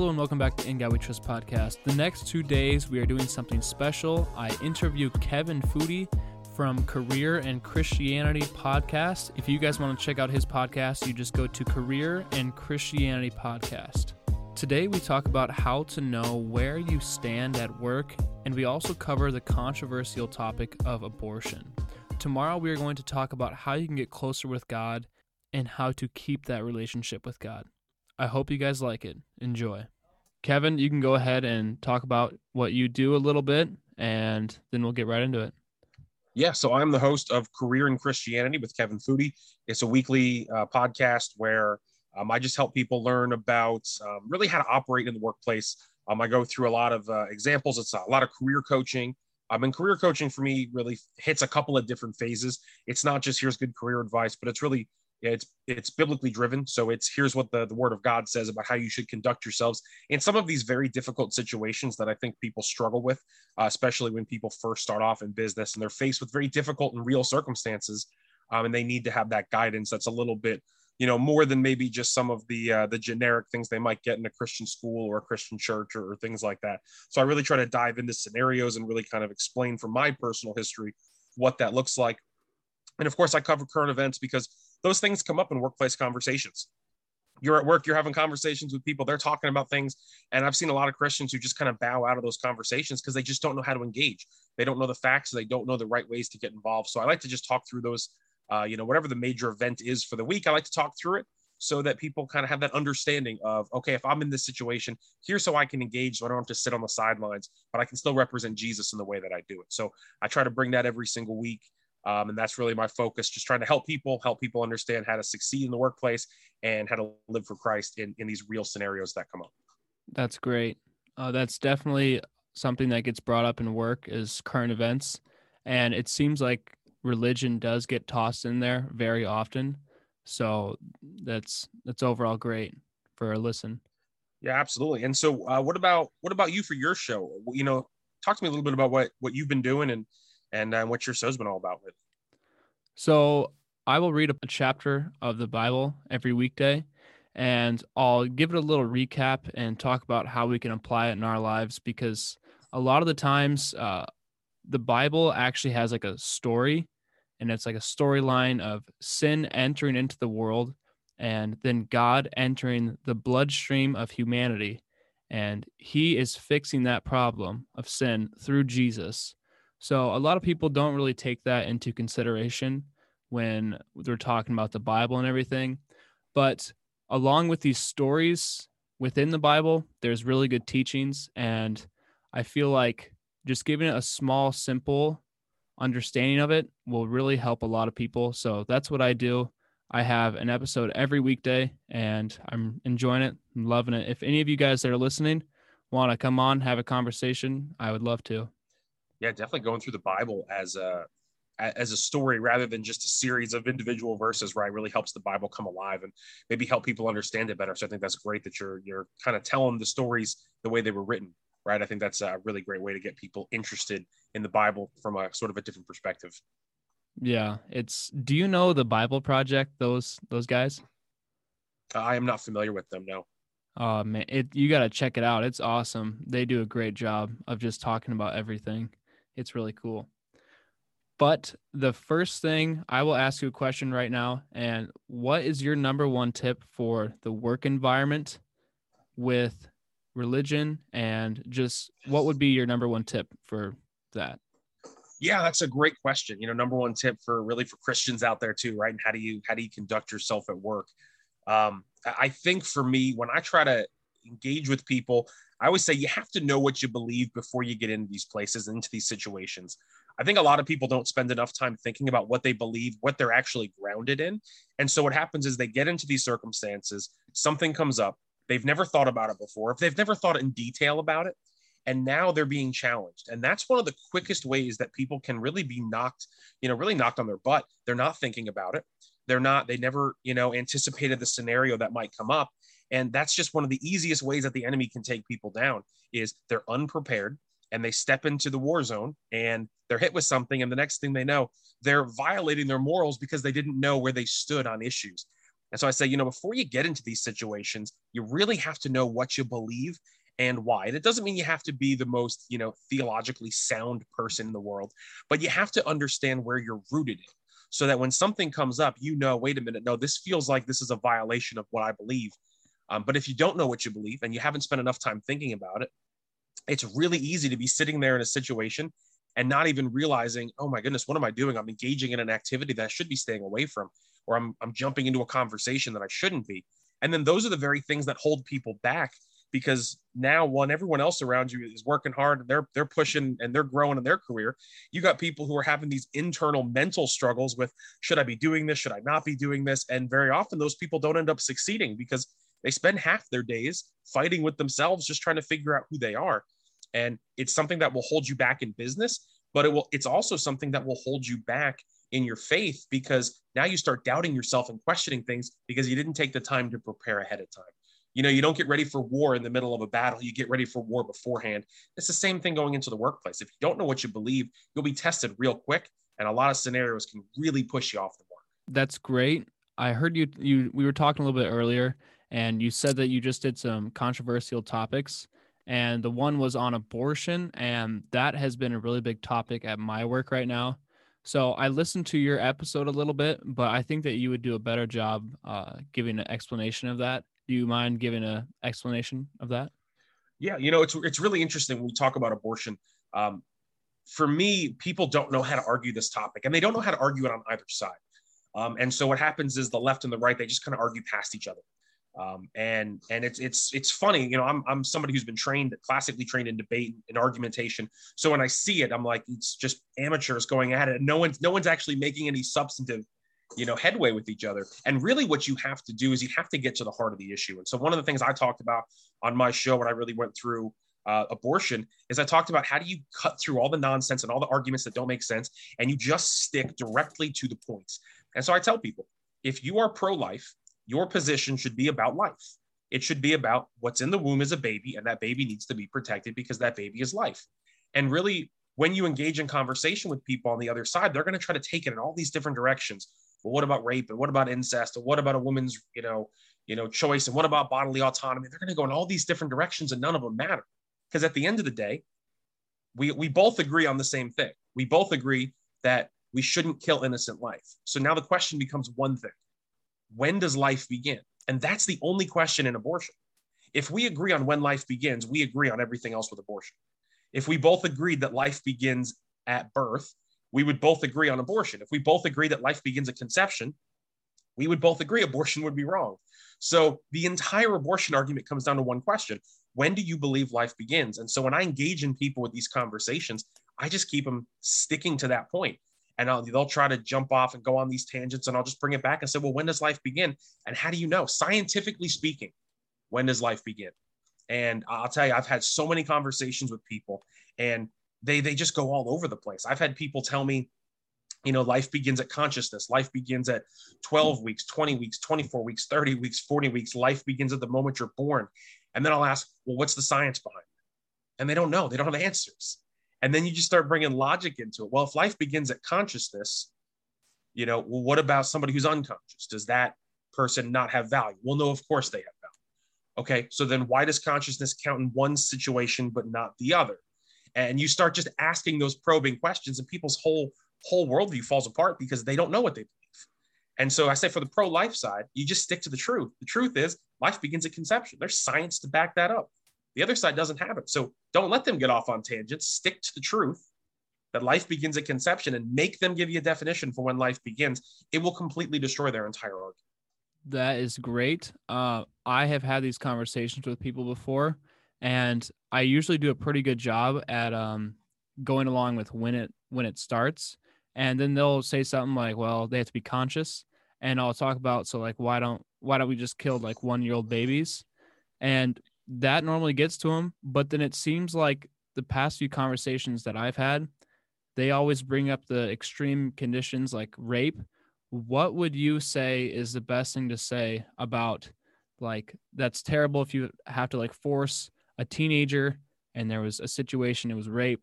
Hello and welcome back to In God We Trust podcast. The next two days we are doing something special. I interview Kevin Foody from Career and Christianity podcast. If you guys want to check out his podcast, you just go to Career and Christianity podcast. Today we talk about how to know where you stand at work, and we also cover the controversial topic of abortion. Tomorrow we are going to talk about how you can get closer with God and how to keep that relationship with God. I hope you guys like it. Enjoy. Kevin, you can go ahead and talk about what you do a little bit, and then we'll get right into it. Yeah, so I'm the host of Career in Christianity with Kevin Foody. It's a weekly uh, podcast where um, I just help people learn about um, really how to operate in the workplace. Um, I go through a lot of uh, examples. It's a lot of career coaching. Um, and career coaching for me really hits a couple of different phases. It's not just here's good career advice, but it's really it's it's biblically driven. So it's here's what the, the word of God says about how you should conduct yourselves in some of these very difficult situations that I think people struggle with, uh, especially when people first start off in business and they're faced with very difficult and real circumstances. Um, and they need to have that guidance that's a little bit, you know, more than maybe just some of the uh, the generic things they might get in a Christian school or a Christian church or, or things like that. So I really try to dive into scenarios and really kind of explain from my personal history what that looks like. And of course, I cover current events because those things come up in workplace conversations you're at work, you're having conversations with people, they're talking about things. And I've seen a lot of Christians who just kind of bow out of those conversations because they just don't know how to engage. They don't know the facts, they don't know the right ways to get involved. So I like to just talk through those, uh, you know, whatever the major event is for the week, I like to talk through it so that people kind of have that understanding of, okay, if I'm in this situation, here's how I can engage so I don't have to sit on the sidelines, but I can still represent Jesus in the way that I do it. So I try to bring that every single week. Um, and that's really my focus, just trying to help people, help people understand how to succeed in the workplace and how to live for Christ in, in these real scenarios that come up. That's great. Uh, that's definitely something that gets brought up in work is current events. And it seems like religion does get tossed in there very often. So that's, that's overall great for a listen. Yeah, absolutely. And so uh, what about, what about you for your show? You know, talk to me a little bit about what, what you've been doing and, and uh, what your show's been all about with. So I will read a chapter of the Bible every weekday, and I'll give it a little recap and talk about how we can apply it in our lives because a lot of the times uh, the Bible actually has like a story, and it's like a storyline of sin entering into the world and then God entering the bloodstream of humanity. And he is fixing that problem of sin through Jesus. So a lot of people don't really take that into consideration when they're talking about the Bible and everything. But along with these stories within the Bible, there's really good teachings. And I feel like just giving it a small, simple understanding of it will really help a lot of people. So that's what I do. I have an episode every weekday and I'm enjoying it. Loving it. If any of you guys that are listening want to come on, have a conversation, I would love to yeah, definitely going through the Bible as a as a story rather than just a series of individual verses, right? Really helps the Bible come alive and maybe help people understand it better. So I think that's great that you're you're kind of telling the stories the way they were written, right? I think that's a really great way to get people interested in the Bible from a sort of a different perspective. Yeah, it's. Do you know the Bible Project? Those those guys. Uh, I am not familiar with them. No. Oh man, it you got to check it out. It's awesome. They do a great job of just talking about everything. It's really cool. But the first thing I will ask you a question right now. And what is your number one tip for the work environment with religion? And just what would be your number one tip for that? Yeah, that's a great question. You know, number one tip for really for Christians out there too, right? And how do you how do you conduct yourself at work? Um, I think for me, when I try to engage with people, I always say you have to know what you believe before you get into these places, into these situations. I think a lot of people don't spend enough time thinking about what they believe, what they're actually grounded in. And so what happens is they get into these circumstances, something comes up, they've never thought about it before, if they've never thought in detail about it, and now they're being challenged. And that's one of the quickest ways that people can really be knocked, you know, really knocked on their butt. They're not thinking about it. They're not, they never, you know, anticipated the scenario that might come up and that's just one of the easiest ways that the enemy can take people down is they're unprepared and they step into the war zone and they're hit with something and the next thing they know they're violating their morals because they didn't know where they stood on issues And so I say, you know, before you get into these situations, you really have to know what you believe and why. And it doesn't mean you have to be the most, you know, theologically sound person in the world, but you have to understand where you're rooted in so that when something comes up, you know, wait a minute, no, this feels like this is a violation of what I believe. Um, but if you don't know what you believe and you haven't spent enough time thinking about it, it's really easy to be sitting there in a situation and not even realizing, oh my goodness, what am I doing? I'm engaging in an activity that I should be staying away from, or I'm, I'm jumping into a conversation that I shouldn't be. And then those are the very things that hold people back because now one everyone else around you is working hard they're they're pushing and they're growing in their career you got people who are having these internal mental struggles with should i be doing this should i not be doing this and very often those people don't end up succeeding because they spend half their days fighting with themselves just trying to figure out who they are and it's something that will hold you back in business but it will it's also something that will hold you back in your faith because now you start doubting yourself and questioning things because you didn't take the time to prepare ahead of time you know, you don't get ready for war in the middle of a battle. You get ready for war beforehand. It's the same thing going into the workplace. If you don't know what you believe, you'll be tested real quick, and a lot of scenarios can really push you off the mark. That's great. I heard you. You we were talking a little bit earlier, and you said that you just did some controversial topics, and the one was on abortion, and that has been a really big topic at my work right now. So I listened to your episode a little bit, but I think that you would do a better job uh, giving an explanation of that. Do you mind giving an explanation of that? Yeah, you know, it's it's really interesting when we talk about abortion. Um, for me, people don't know how to argue this topic, and they don't know how to argue it on either side. Um, and so what happens is the left and the right they just kind of argue past each other. Um, and and it's it's it's funny, you know. I'm I'm somebody who's been trained, classically trained in debate and argumentation. So when I see it, I'm like, it's just amateurs going at it. No one's no one's actually making any substantive you know headway with each other and really what you have to do is you have to get to the heart of the issue and so one of the things i talked about on my show when i really went through uh, abortion is i talked about how do you cut through all the nonsense and all the arguments that don't make sense and you just stick directly to the points and so i tell people if you are pro-life your position should be about life. It should be about what's in the womb is a baby and that baby needs to be protected because that baby is life. And really when you engage in conversation with people on the other side they're going to try to take it in all these different directions. Well, what about rape? And what about incest? And what about a woman's you know you know choice? And what about bodily autonomy? They're going to go in all these different directions and none of them matter. Because at the end of the day we we both agree on the same thing. We both agree that we shouldn't kill innocent life. So now the question becomes one thing when does life begin and that's the only question in abortion if we agree on when life begins we agree on everything else with abortion if we both agreed that life begins at birth we would both agree on abortion. If we both agree that life begins at conception, we would both agree abortion would be wrong. So the entire abortion argument comes down to one question When do you believe life begins? And so when I engage in people with these conversations, I just keep them sticking to that point. And I'll, they'll try to jump off and go on these tangents, and I'll just bring it back and say, Well, when does life begin? And how do you know? Scientifically speaking, when does life begin? And I'll tell you, I've had so many conversations with people, and they they just go all over the place. I've had people tell me, you know, life begins at consciousness. Life begins at 12 weeks, 20 weeks, 24 weeks, 30 weeks, 40 weeks. Life begins at the moment you're born. And then I'll ask, well, what's the science behind it? And they don't know. They don't have answers. And then you just start bringing logic into it. Well, if life begins at consciousness, you know, well, what about somebody who's unconscious? Does that person not have value? Well, no, of course they have value. Okay, so then why does consciousness count in one situation but not the other? and you start just asking those probing questions and people's whole whole worldview falls apart because they don't know what they believe and so i say for the pro-life side you just stick to the truth the truth is life begins at conception there's science to back that up the other side doesn't have it. So don't let them get off on tangents. Stick to the truth that life begins at conception and make them give you a definition for when life begins. It will completely destroy their entire argument. That is great. Uh, i have had these conversations with people before and I usually do a pretty good job at um, going along with when it when it starts, and then they'll say something like, "Well, they have to be conscious," and I'll talk about so like why don't why don't we just kill like one year old babies, and that normally gets to them, but then it seems like the past few conversations that I've had, they always bring up the extreme conditions like rape. What would you say is the best thing to say about like that's terrible if you have to like force a teenager and there was a situation, it was rape.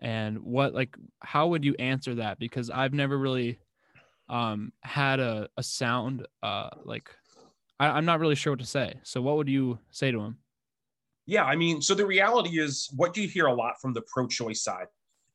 And what, like, how would you answer that? Because I've never really um, had a, a sound, uh, like I, I'm not really sure what to say. So what would you say to him? Yeah, I mean, so the reality is what you hear a lot from the pro-choice side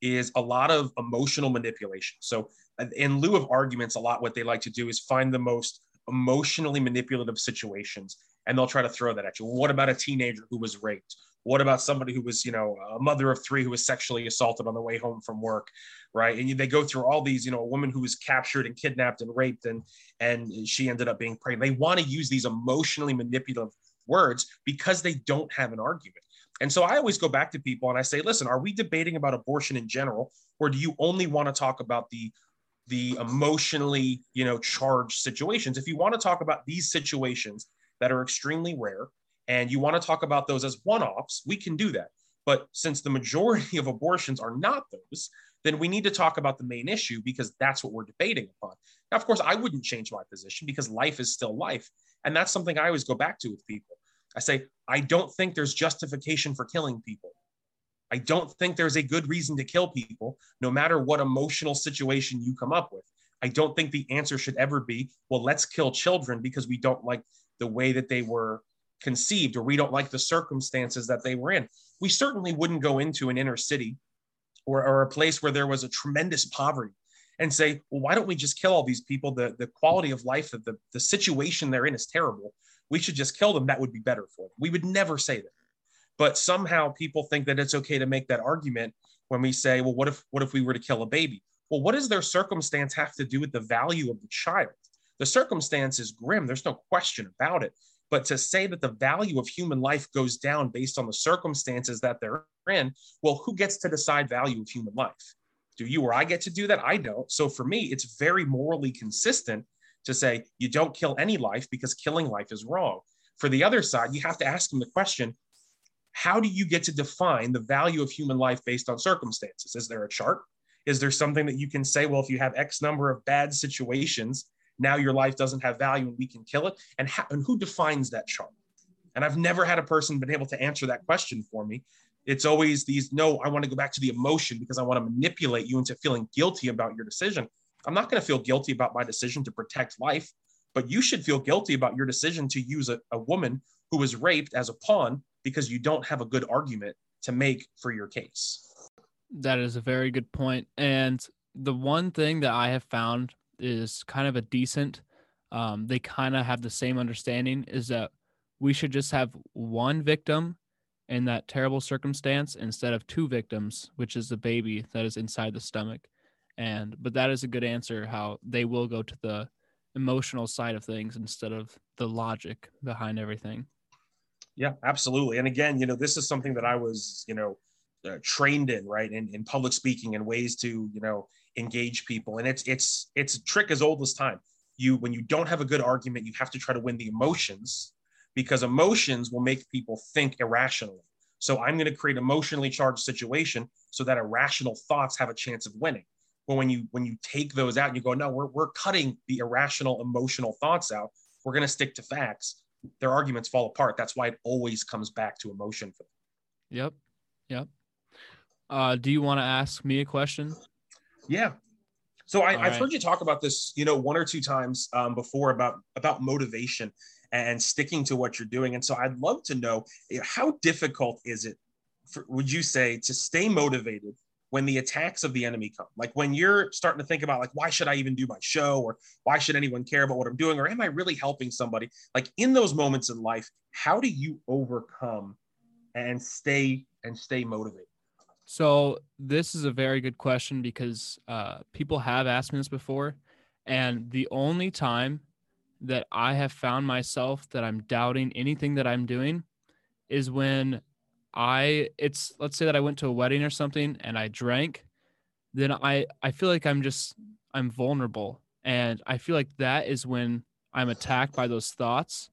is a lot of emotional manipulation. So in lieu of arguments, a lot what they like to do is find the most emotionally manipulative situations and they'll try to throw that at you. What about a teenager who was raped? What about somebody who was, you know, a mother of three who was sexually assaulted on the way home from work, right? And they go through all these, you know, a woman who was captured and kidnapped and raped, and and she ended up being pregnant. They want to use these emotionally manipulative words because they don't have an argument. And so I always go back to people and I say, listen, are we debating about abortion in general, or do you only want to talk about the the emotionally, you know, charged situations? If you want to talk about these situations that are extremely rare and you want to talk about those as one-offs, we can do that. But since the majority of abortions are not those, then we need to talk about the main issue because that's what we're debating upon. Now, of course, I wouldn't change my position because life is still life. And that's something I always go back to with people. I say, I don't think there's justification for killing people. I don't think there's a good reason to kill people, no matter what emotional situation you come up with. I don't think the answer should ever be, well, let's kill children because we don't like the way that they were conceived or we don't like the circumstances that they were in. We certainly wouldn't go into an inner city or, or a place where there was a tremendous poverty and say, well, why don't we just kill all these people? The, the quality of life, the, the situation they're in is terrible. We should just kill them. That would be better for them. We would never say that. But somehow people think that it's okay to make that argument when we say, well, what if what if we were to kill a baby? Well, what does their circumstance have to do with the value of the child? The circumstance is grim. There's no question about it. But to say that the value of human life goes down based on the circumstances that they're in, well, who gets to decide value of human life? Do you or I get to do that? I don't. So for me, it's very morally consistent to say you don't kill any life because killing life is wrong. For the other side, you have to ask them the question how do you get to define the value of human life based on circumstances? Is there a chart? Is there something that you can say, well, if you have X number of bad situations, now your life doesn't have value and we can kill it? And, and who defines that chart? And I've never had a person been able to answer that question for me. It's always these, no, I want to go back to the emotion because I want to manipulate you into feeling guilty about your decision. I'm not going to feel guilty about my decision to protect life, but you should feel guilty about your decision to use a, a woman who was raped as a pawn because you don't have a good argument to make for your case. That is a very good point. And the one thing that I have found is kind of a decent, um, they kind of have the same understanding is that we should just have one victim in that terrible circumstance instead of two victims, which is the baby that is inside the stomach. And but that is a good answer how they will go to the emotional side of things instead of the logic behind everything. Yeah, absolutely. And again, you know, this is something that I was, you know, uh, trained in, right, in, in public speaking and ways to, you know, engage people. And it's it's it's a trick as old as time. You when you don't have a good argument, you have to try to win the emotions because emotions will make people think irrationally. So I'm going to create emotionally charged situation so that irrational thoughts have a chance of winning. But when you when you take those out, and you go, no, we're we're cutting the irrational emotional thoughts out. We're going to stick to facts. Their arguments fall apart. That's why it always comes back to emotion for them. Yep. Yep. Uh, do you want to ask me a question? Yeah. So I, have right. heard you talk about this, you know, one or two times um, before about about motivation and sticking to what you're doing. And so I'd love to know how difficult is it, for, would you say, to stay motivated when the attacks of the enemy come? Like when you're starting to think about like, why should I even do my show? Or why should anyone care about what I'm doing? Or am I really helping somebody? Like in those moments in life, how do you overcome and stay and stay motivated? So this is a very good question because uh, people have asked me this before, and the only time that I have found myself that I'm doubting anything that I'm doing is when I it's let's say that I went to a wedding or something and I drank, then I I feel like I'm just I'm vulnerable. And I feel like that is when I'm attacked by those thoughts.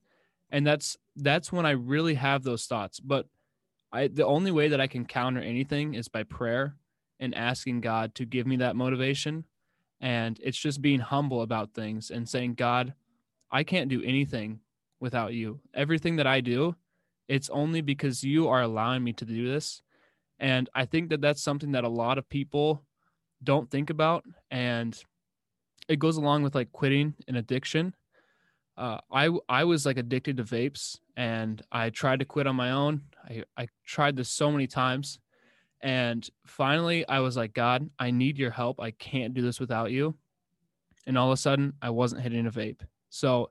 And that's that's when I really have those thoughts. But I the only way that I can counter anything is by prayer and asking God to give me that motivation. And it's just being humble about things and saying God I can't do anything without you. Everything that I do, it's only because you are allowing me to do this. And I think that that's something that a lot of people don't think about. And it goes along with like quitting an addiction. uh, I I was like addicted to vapes, and I tried to quit on my own. I I tried this so many times, and finally I was like, God, I need your help. I can't do this without you. And all of a sudden, I wasn't hitting a vape. So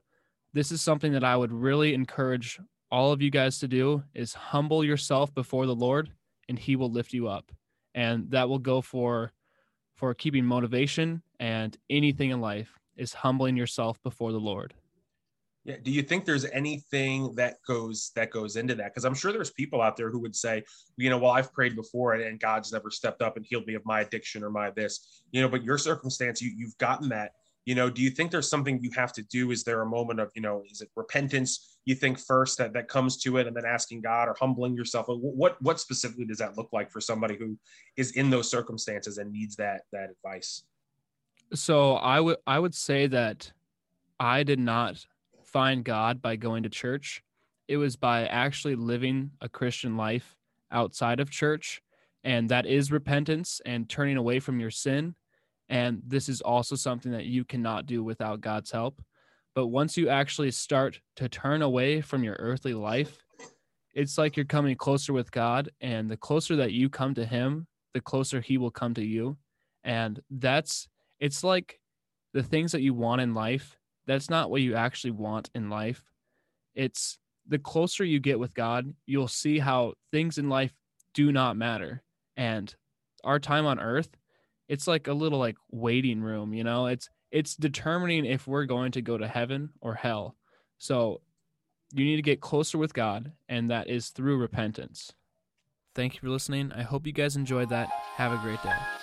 this is something that I would really encourage all of you guys to do is humble yourself before the Lord and he will lift you up. And that will go for for keeping motivation and anything in life is humbling yourself before the Lord. Yeah. Do you think there's anything that goes that goes into that? Because I'm sure there's people out there who would say, you know, well, I've prayed before and, and God's never stepped up and healed me of my addiction or my this, you know, but your circumstance, you you've gotten that. You know, do you think there's something you have to do? Is there a moment of, you know, is it repentance you think first that that comes to it and then asking God or humbling yourself? What what specifically does that look like for somebody who is in those circumstances and needs that that advice? So I would I would say that I did not find God by going to church. It was by actually living a Christian life outside of church. And that is repentance and turning away from your sin. And this is also something that you cannot do without God's help. But once you actually start to turn away from your earthly life, it's like you're coming closer with God. And the closer that you come to Him, the closer He will come to you. And that's, it's like the things that you want in life that's not what you actually want in life. It's the closer you get with God, you'll see how things in life do not matter. And our time on earth, it's like a little like waiting room, you know? It's it's determining if we're going to go to heaven or hell. So you need to get closer with God, and that is through repentance. Thank you for listening. I hope you guys enjoyed that. Have a great day.